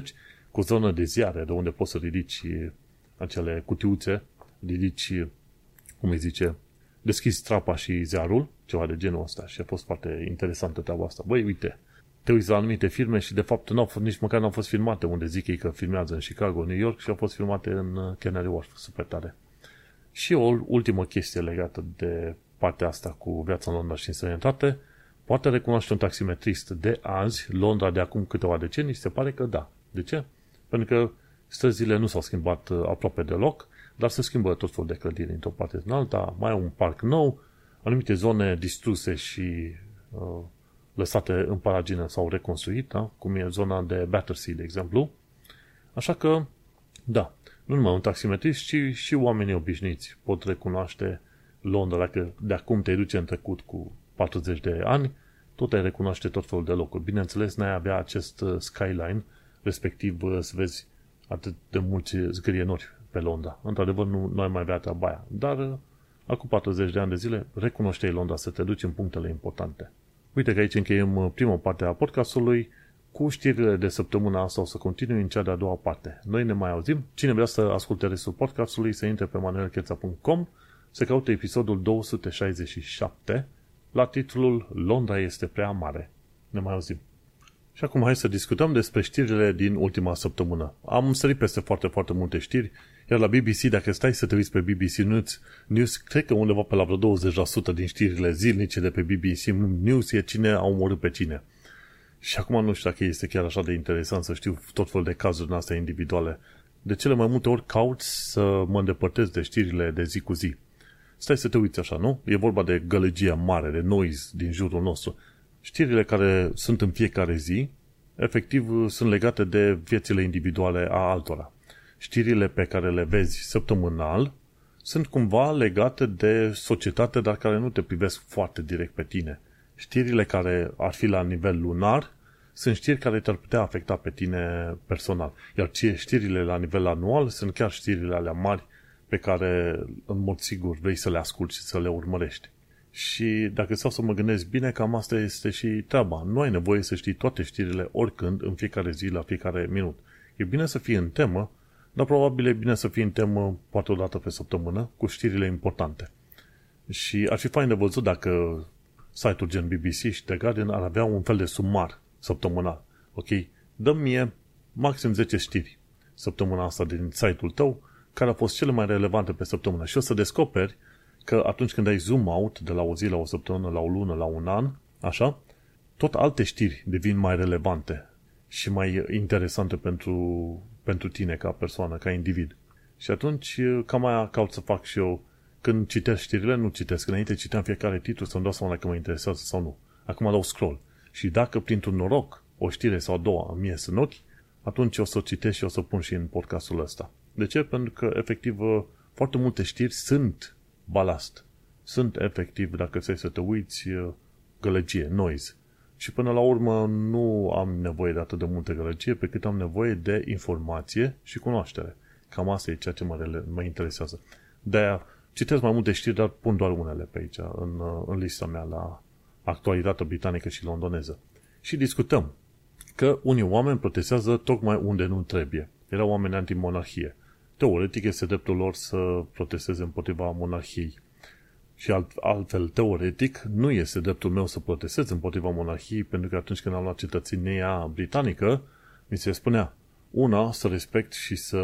80-90, cu zonă de ziare, de unde poți să ridici acele cutiuțe, ridici, cum îi zice, deschizi trapa și ziarul, ceva de genul ăsta și a fost foarte interesantă treaba asta. Băi, uite, te uiți la anumite filme și de fapt nu au fost, nici măcar nu au fost filmate unde zic ei că filmează în Chicago, New York și au fost filmate în uh, Canary Wharf, super tare. Și o ultimă chestie legată de partea asta cu viața în Londra și în sănătate, poate recunoaște un taximetrist de azi, Londra de acum câteva decenii, se pare că da. De ce? Pentru că străzile nu s-au schimbat uh, aproape deloc, dar se schimbă tot felul de clădiri într-o parte în alta, mai e un parc nou, anumite zone distruse și uh, lăsate în paragină sau reconstruit, da? cum e zona de Battersea, de exemplu. Așa că, da, nu numai un taximetrist, ci și oamenii obișnuiți pot recunoaște Londra. Dacă de acum te duce în trecut cu 40 de ani, tot ai recunoaște tot felul de locuri. Bineînțeles, n-ai avea acest uh, skyline, respectiv uh, să vezi atât de mulți zgârienori pe Londra. Într-adevăr, nu, nu ai mai avea treaba aia. Dar, uh, acum 40 de ani de zile, recunoșteai Londra să te duci în punctele importante. Uite că aici încheiem prima parte a podcastului. Cu știrile de săptămâna asta o să continui în cea de-a doua parte. Noi ne mai auzim. Cine vrea să asculte restul podcastului, să intre pe manuelcheța.com, să caute episodul 267 la titlul Londra este prea mare. Ne mai auzim. Și acum hai să discutăm despre știrile din ultima săptămână. Am sărit peste foarte, foarte multe știri, iar la BBC, dacă stai să te uiți pe BBC News, News cred că undeva pe la vreo 20% din știrile zilnice de pe BBC News e cine a omorât pe cine. Și acum nu știu dacă este chiar așa de interesant să știu tot felul de cazuri în astea individuale. De cele mai multe ori caut să mă îndepărtez de știrile de zi cu zi. Stai să te uiți așa, nu? E vorba de gălăgia mare, de noise din jurul nostru. Știrile care sunt în fiecare zi, efectiv, sunt legate de viețile individuale a altora. Știrile pe care le vezi săptămânal sunt cumva legate de societate, dar care nu te privesc foarte direct pe tine. Știrile care ar fi la nivel lunar sunt știri care te-ar putea afecta pe tine personal. Iar știrile la nivel anual sunt chiar știrile alea mari pe care în mod sigur vrei să le asculti și să le urmărești. Și dacă stau să mă gândesc bine, cam asta este și treaba. Nu ai nevoie să știi toate știrile oricând, în fiecare zi, la fiecare minut. E bine să fie în temă, dar probabil e bine să fie în temă poate o dată pe săptămână, cu știrile importante. Și ar fi fain de văzut dacă site-ul gen BBC și The Guardian ar avea un fel de sumar săptămânal. Ok, dă mie maxim 10 știri săptămâna asta din site-ul tău, care au fost cele mai relevante pe săptămână. Și o să descoperi că atunci când ai zoom out de la o zi la o săptămână, la o lună, la un an, așa, tot alte știri devin mai relevante și mai interesante pentru, pentru tine ca persoană, ca individ. Și atunci cam aia caut să fac și eu când citesc știrile, nu citesc. Înainte citeam fiecare titlu să-mi dau seama dacă mă interesează sau nu. Acum dau scroll. Și dacă printr-un noroc o știre sau două îmi ies în ochi, atunci o să o citesc și o să pun și în podcastul ăsta. De ce? Pentru că, efectiv, foarte multe știri sunt balast. Sunt, efectiv, dacă ți să te uiți, gălăgie, noise. Și până la urmă nu am nevoie de atât de multă gălăgie pe cât am nevoie de informație și cunoaștere. Cam asta e ceea ce mă, mă interesează. De-aia citesc mai multe știri, dar pun doar unele pe aici, în, în lista mea la actualitatea britanică și londoneză. Și discutăm că unii oameni protestează tocmai unde nu trebuie. Erau oameni anti-monarhie teoretic este dreptul lor să protesteze împotriva monarhiei. Și alt, altfel, teoretic, nu este dreptul meu să protestez împotriva monarhiei, pentru că atunci când am luat cetățenia britanică, mi se spunea, una, să respect și să,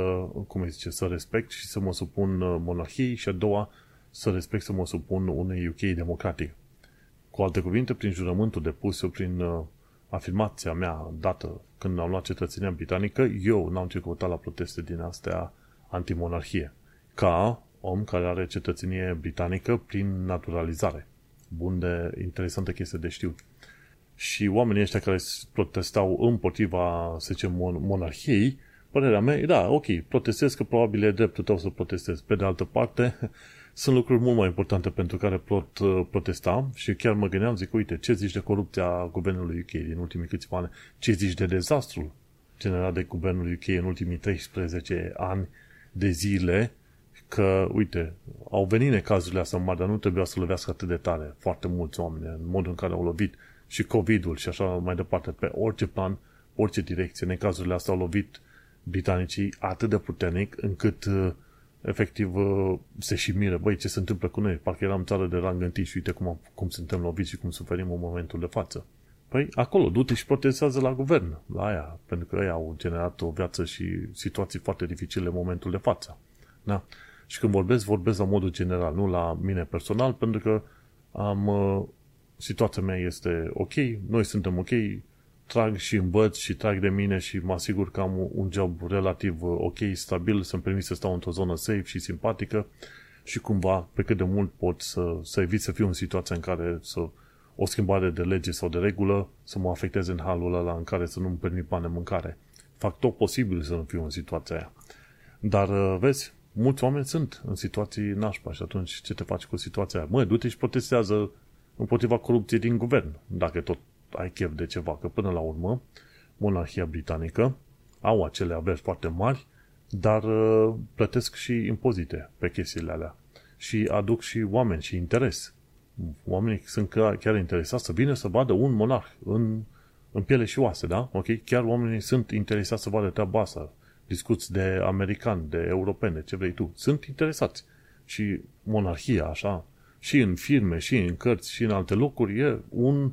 cum îi zice, să respect și să mă supun uh, monarhiei și a doua, să respect să mă supun unei UK democratic. Cu alte cuvinte, prin jurământul depus eu, prin uh, afirmația mea dată când am luat cetățenia britanică, eu n-am circuitat la proteste din astea antimonarhie, ca om care are cetățenie britanică prin naturalizare. Bun de interesantă chestie de știut. Și oamenii ăștia care protestau împotriva, să zicem, monarhiei, părerea mea e, da, ok, protestez că probabil e dreptul tău să protestezi. Pe de altă parte, Sunt lucruri mult mai importante pentru care pot uh, protesta și chiar mă gândeam, zic, uite, ce zici de corupția guvernului UK din ultimii câțiva ani? Ce zici de dezastrul generat de guvernul UK în ultimii 13 ani de zile că, uite, au venit necazurile astea mari, dar nu trebuia să lovească atât de tare foarte mulți oameni în modul în care au lovit și COVID-ul și așa mai departe, pe orice plan, orice direcție. Necazurile astea au lovit britanicii atât de puternic încât uh, efectiv uh, se și miră, băi, ce se întâmplă cu noi? Parcă eram țară de rang întâi și uite cum, cum suntem loviți și cum suferim în momentul de față. Păi acolo, du-te și protestează la guvern, la aia, pentru că ei au generat o viață și situații foarte dificile în momentul de față. Da? Și când vorbesc, vorbesc la modul general, nu la mine personal, pentru că am, uh, situația mea este ok, noi suntem ok, trag și învăț și trag de mine și mă asigur că am un job relativ uh, ok, stabil, să-mi permit să stau într-o zonă safe și simpatică și cumva, pe cât de mult pot să, să evit să fiu în situația în care să o schimbare de lege sau de regulă să mă afecteze în halul ăla în care să nu-mi permit bani de mâncare. Fac tot posibil să nu fiu în situația aia. Dar, uh, vezi, mulți oameni sunt în situații nașpa și atunci ce te faci cu situația aia? Măi, du-te și protestează împotriva corupției din guvern, dacă tot ai chef de ceva, că până la urmă monarhia britanică au acele averi foarte mari, dar uh, plătesc și impozite pe chestiile alea și aduc și oameni și interes. Oamenii sunt chiar interesați să vină să vadă un monarh în, în piele și oase, da? Ok? Chiar oamenii sunt interesați să vadă treaba asta. Discuți de americani, de europene, ce vrei tu. Sunt interesați. Și monarhia, așa, și în firme, și în cărți, și în alte locuri, e un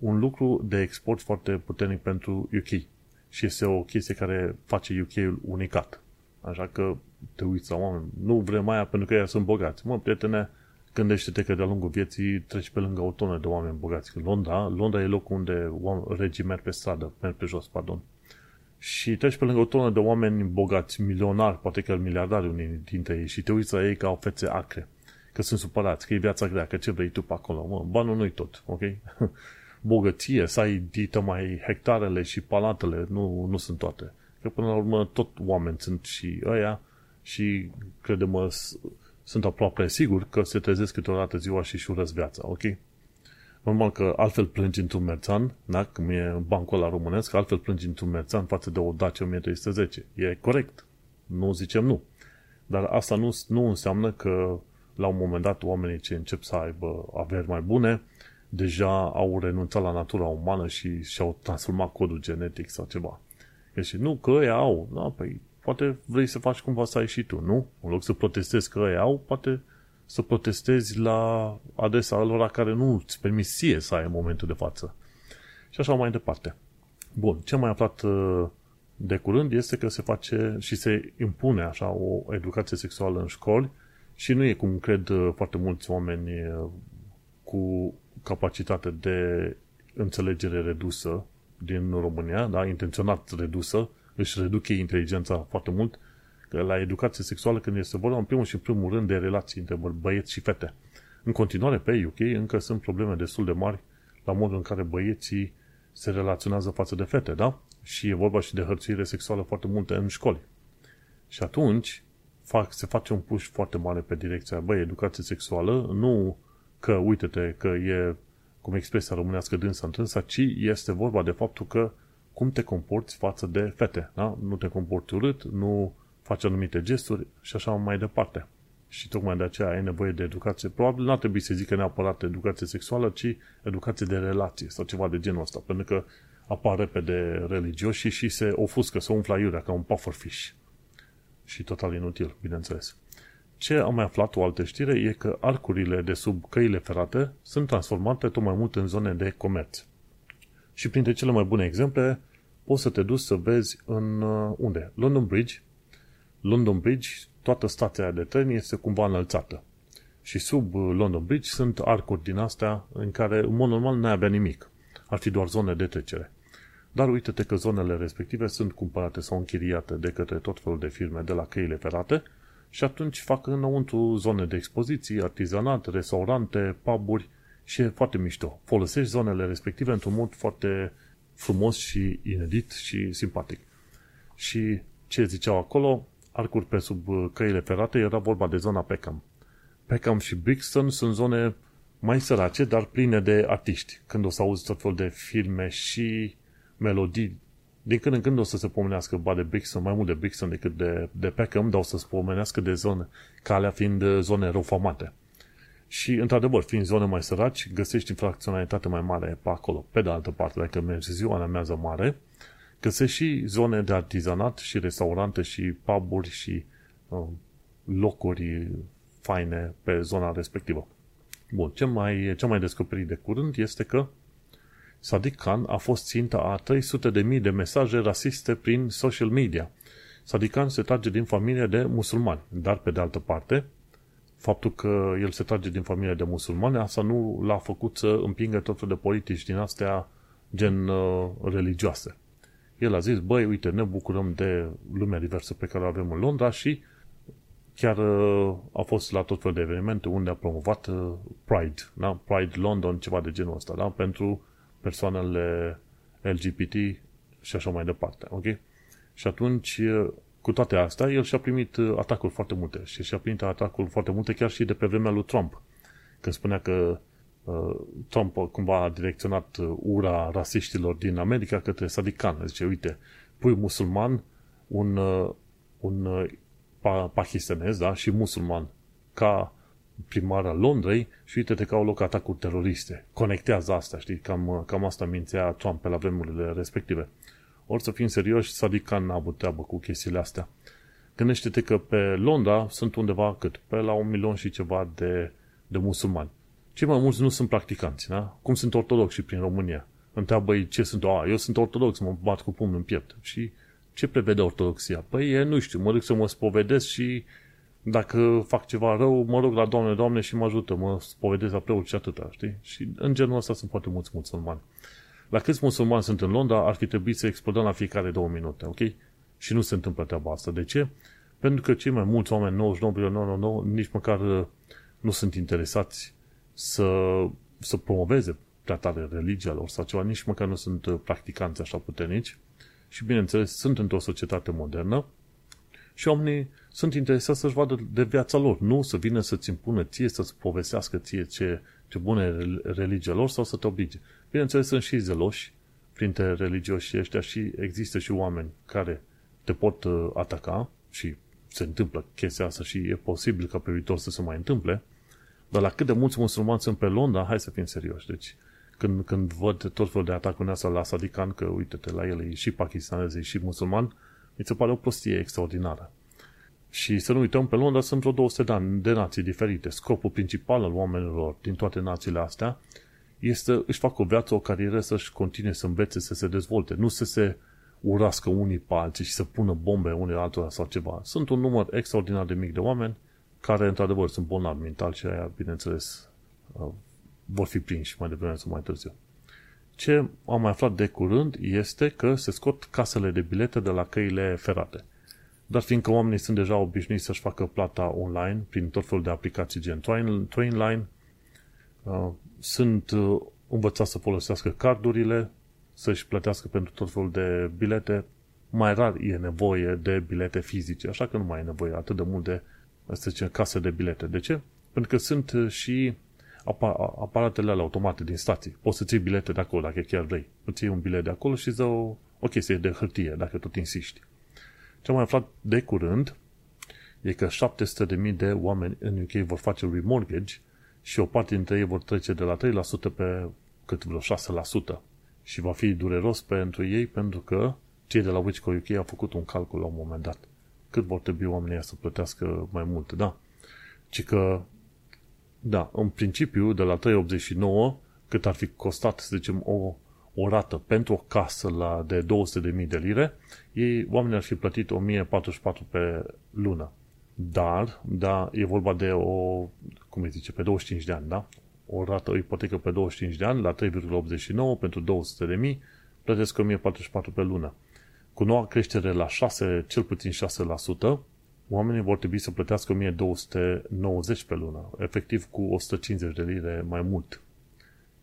un lucru de export foarte puternic pentru UK. Și este o chestie care face UK-ul unicat. Așa că te uiți la oameni. Nu vrem aia pentru că ei sunt bogați. Mă, prietene, gândește-te că de-a lungul vieții treci pe lângă o tonă de oameni bogați. Londra, Londra e locul unde regii merg pe stradă, merg pe jos, pardon. Și treci pe lângă o tonă de oameni bogați, milionari, poate chiar miliardari unii dintre ei și te uiți la ei ca o fețe acre. Că sunt supărați, că e viața grea, că ce vrei tu pe acolo. Mă, banul nu-i tot, ok? bogăție, să ai dită mai hectarele și palatele, nu, nu sunt toate. Că până la urmă tot oameni sunt și ăia și credem sunt aproape sigur că se trezesc câteodată ziua și și urăsc viața, ok? Normal că altfel plângi într-un merțan, da? Când e bancul la românesc, altfel plângi într-un merțan față de o Dacia 1310. E corect. Nu zicem nu. Dar asta nu, nu înseamnă că la un moment dat oamenii ce încep să aibă averi mai bune, deja au renunțat la natura umană și și-au transformat codul genetic sau ceva. Deci nu, că ei au. Da, păi, poate vrei să faci cumva să ai și tu, nu? În loc să protestezi că ei au, poate să protestezi la adresa lor care nu îți permis ție să ai în momentul de față. Și așa mai departe. Bun, ce mai aflat uh, de curând este că se face și se impune așa o educație sexuală în școli și nu e cum cred uh, foarte mulți oameni uh, cu capacitate de înțelegere redusă din România, da, intenționat redusă, își reduc ei inteligența foarte mult, că la educație sexuală când este vorba în primul și în primul rând de relații între băieți și fete. În continuare pe UK încă sunt probleme destul de mari la modul în care băieții se relaționează față de fete, da? Și e vorba și de hărțuire sexuală foarte multe în școli. Și atunci fac, se face un push foarte mare pe direcția, băi, educație sexuală, nu că, uite-te, că e, cum expresia românească dânsa întrânsa, ci este vorba de faptul că cum te comporți față de fete, da? Nu te comporți urât, nu faci anumite gesturi și așa mai departe. Și tocmai de aceea ai nevoie de educație. Probabil nu ar trebui să zică neapărat educație sexuală, ci educație de relație sau ceva de genul ăsta, pentru că apar repede religioși și se ofuscă, se umfla iurea ca un pufferfish. Și total inutil, bineînțeles. Ce am mai aflat o altă știre e că arcurile de sub căile ferate sunt transformate tot mai mult în zone de comerț. Și printre cele mai bune exemple, poți să te duci să vezi în uh, unde? London Bridge. London Bridge, toată stația de tren este cumva înălțată. Și sub uh, London Bridge sunt arcuri din astea în care, în mod normal, n-ai avea nimic. Ar fi doar zone de trecere. Dar uite-te că zonele respective sunt cumpărate sau închiriate de către tot felul de firme de la căile ferate și atunci fac înăuntru zone de expoziții, artizanat, restaurante, puburi și e foarte mișto. Folosești zonele respective într-un mod foarte frumos și inedit și simpatic. Și ce ziceau acolo, arcuri pe sub căile ferate, era vorba de zona Peckham. Peckham și Brixton sunt zone mai sărace, dar pline de artiști. Când o să auzi tot felul de filme și melodii, din când în când o să se pomenească ba de Brixton, mai mult de Brixton decât de, de Peckham, dar o să se pomenească de zone, calea fiind zone răufamate. Și, într-adevăr, fiind zone mai săraci, găsești infracționalitate mai mare pe acolo. Pe de altă parte, dacă mergi ziua în amiază mare, găsești și zone de artizanat și restaurante și puburi și uh, locuri faine pe zona respectivă. Bun, ce mai, ce mai descoperit de curând este că Sadiq Khan a fost ținta a 300.000 de mesaje rasiste prin social media. Sadiq Khan se trage din familie de musulmani, dar pe de altă parte, faptul că el se trage din familie de musulmani, asta nu l-a făcut să împingă tot felul de politici din astea gen uh, religioase. El a zis, băi, uite, ne bucurăm de lumea diversă pe care o avem în Londra și chiar uh, a fost la tot felul de evenimente unde a promovat uh, Pride, da? Pride London, ceva de genul ăsta, da? pentru persoanele LGBT și așa mai departe, ok? Și atunci, uh, cu toate astea, el și-a primit uh, atacuri foarte multe și și-a primit atacuri foarte multe chiar și de pe vremea lui Trump, când spunea că uh, Trump cumva a direcționat uh, ura rasiștilor din America către Sadiq Khan. Zice, uite, pui musulman, un, uh, un uh, pakistanez da? și musulman ca primar al Londrei și uite-te că au loc atacuri teroriste. Conectează asta, știi? Cam, cam asta mințea Trump pe la vremurile respective. Ori să fim serioși, Sadiq Khan n-a avut treabă cu chestiile astea. Gândește-te că pe Londra sunt undeva cât? Pe la un milion și ceva de, de musulmani. Cei mai mulți nu sunt practicanți, da? Cum sunt ortodoxi prin România. Întreabă ei ce sunt. A, eu sunt ortodox, mă bat cu pumnul în piept. Și ce prevede ortodoxia? Păi, e, nu știu, mă duc să mă spovedesc și dacă fac ceva rău, mă rog la Doamne, Doamne și mă ajută, mă spovedesc la preot și atâta, știi? Și în genul ăsta sunt foarte mulți musulmani. La câți musulmani sunt în Londra, ar fi trebuit să explodăm la fiecare două minute, ok? Și nu se întâmplă treaba asta. De ce? Pentru că cei mai mulți oameni, 99,999, nici măcar uh, nu sunt interesați să, să promoveze prea tare religia lor sau ceva, nici măcar nu sunt uh, practicanți așa puternici. Și, bineînțeles, sunt într-o societate modernă. Și oamenii sunt interesați să-și vadă de viața lor, nu să vină să-ți impună ție, să-ți povestească ție ce, ce bună religia lor sau să te oblige. Bineînțeles, sunt și zeloși printre religioși ăștia și există și oameni care te pot uh, ataca și se întâmplă chestia asta și e posibil ca pe viitor să se mai întâmple, dar la cât de mulți musulmani sunt pe Londra, hai să fim serioși. Deci, când, când văd tot felul de atacuri astea la Sadikan, că uite-te, la el e și pakistanez, e și musulman, mi se pare o prostie extraordinară. Și să nu uităm, pe Londra sunt vreo 200 de, ani, de nații diferite. Scopul principal al oamenilor din toate națiile astea este își fac o viață, o carieră, să-și continue să învețe, să se dezvolte, nu să se urască unii pe alții și să pună bombe unii altora sau ceva. Sunt un număr extraordinar de mic de oameni care, într-adevăr, sunt bolnavi mental și aia, bineînțeles, uh, vor fi prinși mai devreme sau mai târziu. Ce am mai aflat de curând este că se scot casele de bilete de la căile ferate. Dar fiindcă oamenii sunt deja obișnuiți să-și facă plata online prin tot felul de aplicații gen Trainline, uh, sunt uh, învățați să folosească cardurile, să-și plătească pentru tot felul de bilete. Mai rar e nevoie de bilete fizice, așa că nu mai e nevoie atât de mult de să zice, case de bilete. De ce? Pentru că sunt uh, și aparatele alea automate din stații. Poți să ții bilete de acolo dacă chiar vrei. Îți iei un bilet de acolo și dă o, o chestie de hârtie, dacă tot insisti. Ce am mai aflat de curând e că 700.000 de oameni în UK vor face remortgage și o parte dintre ei vor trece de la 3% pe cât vreo 6%. Și va fi dureros pentru ei pentru că cei de la Wichco UK au făcut un calcul la un moment dat. Cât vor trebui oamenii să plătească mai mult, da. Ci că, da, în principiu, de la 3,89, cât ar fi costat, să zicem, o, o rată pentru o casă la de 200.000 de lire, ei, oamenii ar fi plătit 1044 pe lună. Dar, da, e vorba de o, cum îi zice, pe 25 de ani, da? O rată, o ipotecă pe 25 de ani la 3,89 pentru 200 de mii, plătesc 1044 pe lună. Cu noua creștere la 6, cel puțin 6%, oamenii vor trebui să plătească 1290 pe lună, efectiv cu 150 de lire mai mult.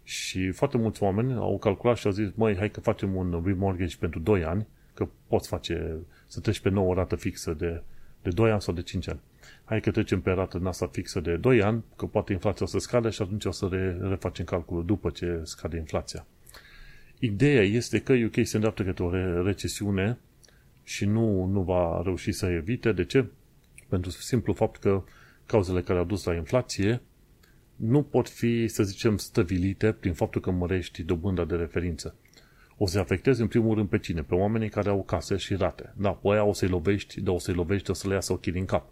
Și foarte mulți oameni au calculat și au zis, măi, hai că facem un remortgage pentru 2 ani, că poți face, să treci pe nouă rată fixă de de 2 ani sau de 5 ani. hai că trecem pe rată din asta fixă de 2 ani, că poate inflația o să scade și atunci o să re, refacem calculul după ce scade inflația. Ideea este că UK se îndreaptă către o recesiune și nu, nu va reuși să evite. De ce? Pentru simplu fapt că cauzele care au dus la inflație nu pot fi, să zicem, stăvilite prin faptul că mărești dobânda de referință. O să afectezi în primul rând pe cine? Pe oamenii care au case și rate. Da, pe aia o să-i lovești, dar o să-i lovești, o să le iasă ochii din cap.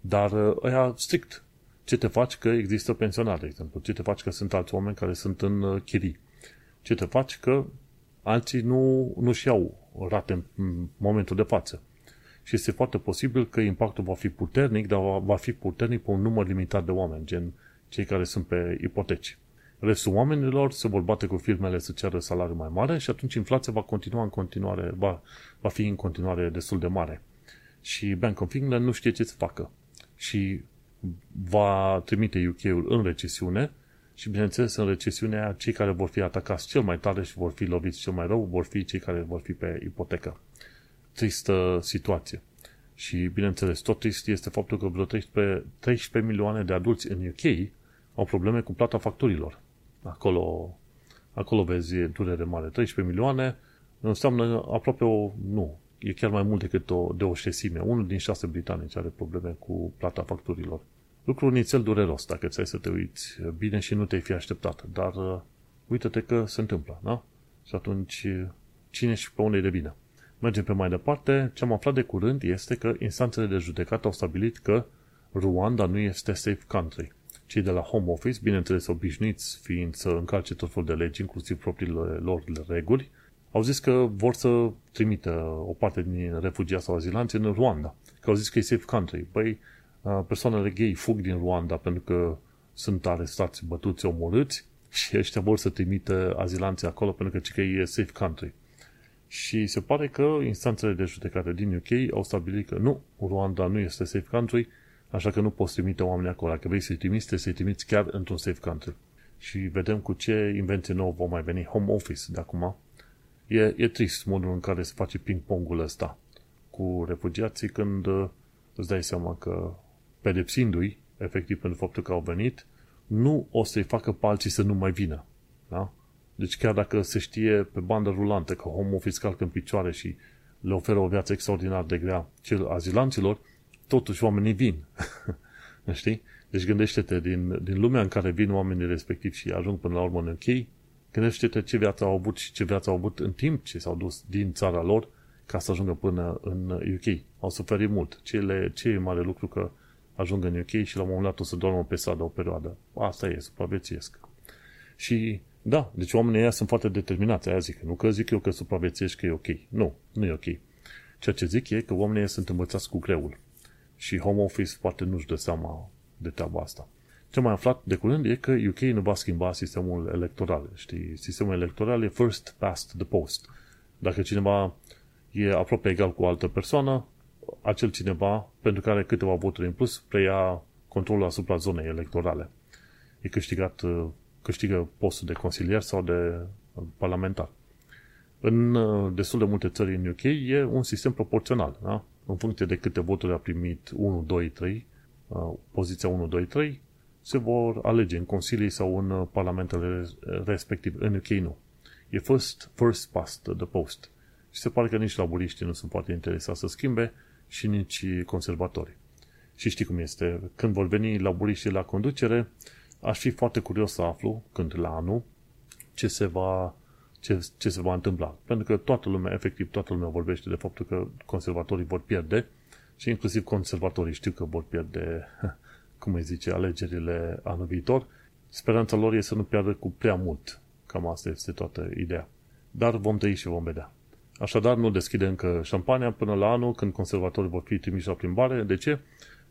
Dar uh, ăia strict. Ce te faci că există pensionari, de exemplu? Ce te faci că sunt alți oameni care sunt în uh, chirii? Ce te faci că alții nu, nu-și iau rate în momentul de față? Și este foarte posibil că impactul va fi puternic, dar va, va fi puternic pe un număr limitat de oameni, gen cei care sunt pe ipoteci. Restul oamenilor se vor bate cu firmele să ceară salariu mai mare și atunci inflația va continua în continuare, va, va fi în continuare destul de mare. Și Bank of England nu știe ce să facă. Și va trimite UK-ul în recesiune și, bineînțeles, în recesiunea, cei care vor fi atacați cel mai tare și vor fi loviți cel mai rău vor fi cei care vor fi pe ipotecă. Tristă situație. Și, bineînțeles, tot trist este faptul că vreo 13, 13 milioane de adulți în UK au probleme cu plata facturilor. Acolo, acolo vezi durere mare. 13 milioane înseamnă aproape o, nu, e chiar mai mult decât o, de o șesime. Unul din șase britanici are probleme cu plata facturilor. Lucru nițel dureros dacă ți-ai să te uiți bine și nu te-ai fi așteptat. Dar uh, uite-te că se întâmplă, da? Și atunci cine și pe unde e de bine? Mergem pe mai departe. Ce am aflat de curând este că instanțele de judecată au stabilit că Rwanda nu este safe country cei de la Home Office, bineînțeles obișnuiți fiind să încalce tot felul de legi, inclusiv propriile lor reguli, au zis că vor să trimită o parte din refugiați sau azilanți în Rwanda. Că au zis că e safe country. Păi, persoanele gay fug din Rwanda pentru că sunt arestați, bătuți, omorâți și ăștia vor să trimită azilanții acolo pentru că e safe country. Și se pare că instanțele de judecată din UK au stabilit că nu, Rwanda nu este safe country, Așa că nu poți trimite oameni acolo. Dacă vrei să-i trimiți, trebuie să-i trimiți chiar într-un safe country. Și vedem cu ce invenție nouă vom mai veni. Home office de acum. E, e trist modul în care se face ping-pongul ăsta cu refugiații când uh, îți dai seama că pedepsindu-i, efectiv pentru faptul că au venit, nu o să-i facă pe alții să nu mai vină. Da? Deci chiar dacă se știe pe bandă rulantă că home office calcă în picioare și le oferă o viață extraordinar de grea cel azilanților, totuși oamenii vin. Știi? Deci gândește-te, din, din lumea în care vin oamenii respectiv și ajung până la urmă în UK, gândește-te ce viață au avut și ce viață au avut în timp ce s-au dus din țara lor ca să ajungă până în UK. Au suferit mult. Cele, ce e mare lucru că ajung în UK și la un moment dat o să doarmă pe stradă o perioadă. Asta e, supraviețuiesc. Și da, deci oamenii ăia sunt foarte determinați, aia zic. Nu că zic eu că supraviețuiești că e ok. Nu, nu e ok. Ceea ce zic e că oamenii ăia sunt învățați cu greul. Și Home Office poate nu-și dă seama de treaba asta. Ce mai aflat de curând e că UK nu va schimba sistemul electoral. Știi, sistemul electoral e first past the post. Dacă cineva e aproape egal cu o altă persoană, acel cineva, pentru care câteva voturi în plus, preia controlul asupra zonei electorale. E câștigat, câștigă postul de consilier sau de parlamentar. În uh, destul de multe țări în UK e un sistem proporțional. Da? în funcție de câte voturi a primit 1, 2, 3, poziția 1, 2, 3, se vor alege în consilii sau în uh, parlamentele respectiv. În UK nu. E first, first past the post. Și se pare că nici laburiștii nu sunt foarte interesați să schimbe și nici conservatorii. Și știi cum este. Când vor veni laburiștii la conducere, aș fi foarte curios să aflu, când la anul, ce se va ce, ce se va întâmpla. Pentru că toată lumea, efectiv toată lumea vorbește de faptul că conservatorii vor pierde și inclusiv conservatorii știu că vor pierde, cum îi zice, alegerile anul viitor. Speranța lor este să nu piardă cu prea mult. Cam asta este toată ideea. Dar vom trăi și vom vedea. Așadar, nu deschide încă șampania până la anul, când conservatorii vor fi trimiși la plimbare. De ce?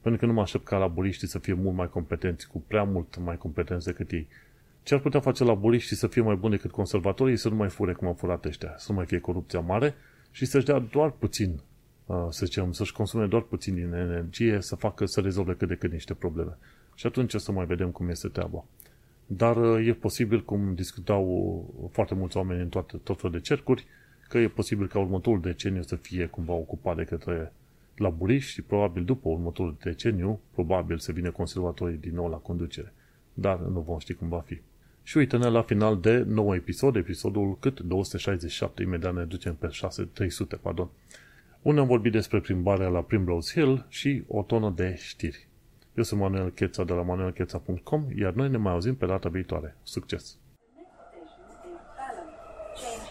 Pentru că nu mă aștept ca laburiștii să fie mult mai competenți, cu prea mult mai competenți decât ei. Ce ar putea face laburiștii să fie mai buni decât conservatorii să nu mai fure cum au furat ăștia, să nu mai fie corupția mare și să-și dea doar puțin, uh, să zicem, să-și consume doar puțin din energie, să facă, să rezolve cât de cât niște probleme. Și atunci o să mai vedem cum este treaba. Dar uh, e posibil, cum discutau foarte mulți oameni în toate, tot felul de cercuri, că e posibil ca următorul deceniu să fie cumva ocupat de către la Buriș și probabil după următorul deceniu, probabil să vină conservatorii din nou la conducere. Dar nu vom ști cum va fi. Și uite-ne la final de nou episod, episodul cât? 267, imediat ne ducem pe 6, 300, pardon. Unde am vorbit despre plimbarea la Primrose Hill și o tonă de știri. Eu sunt Manuel Cheța de la manuelcheța.com, iar noi ne mai auzim pe data viitoare. Succes!
Change here for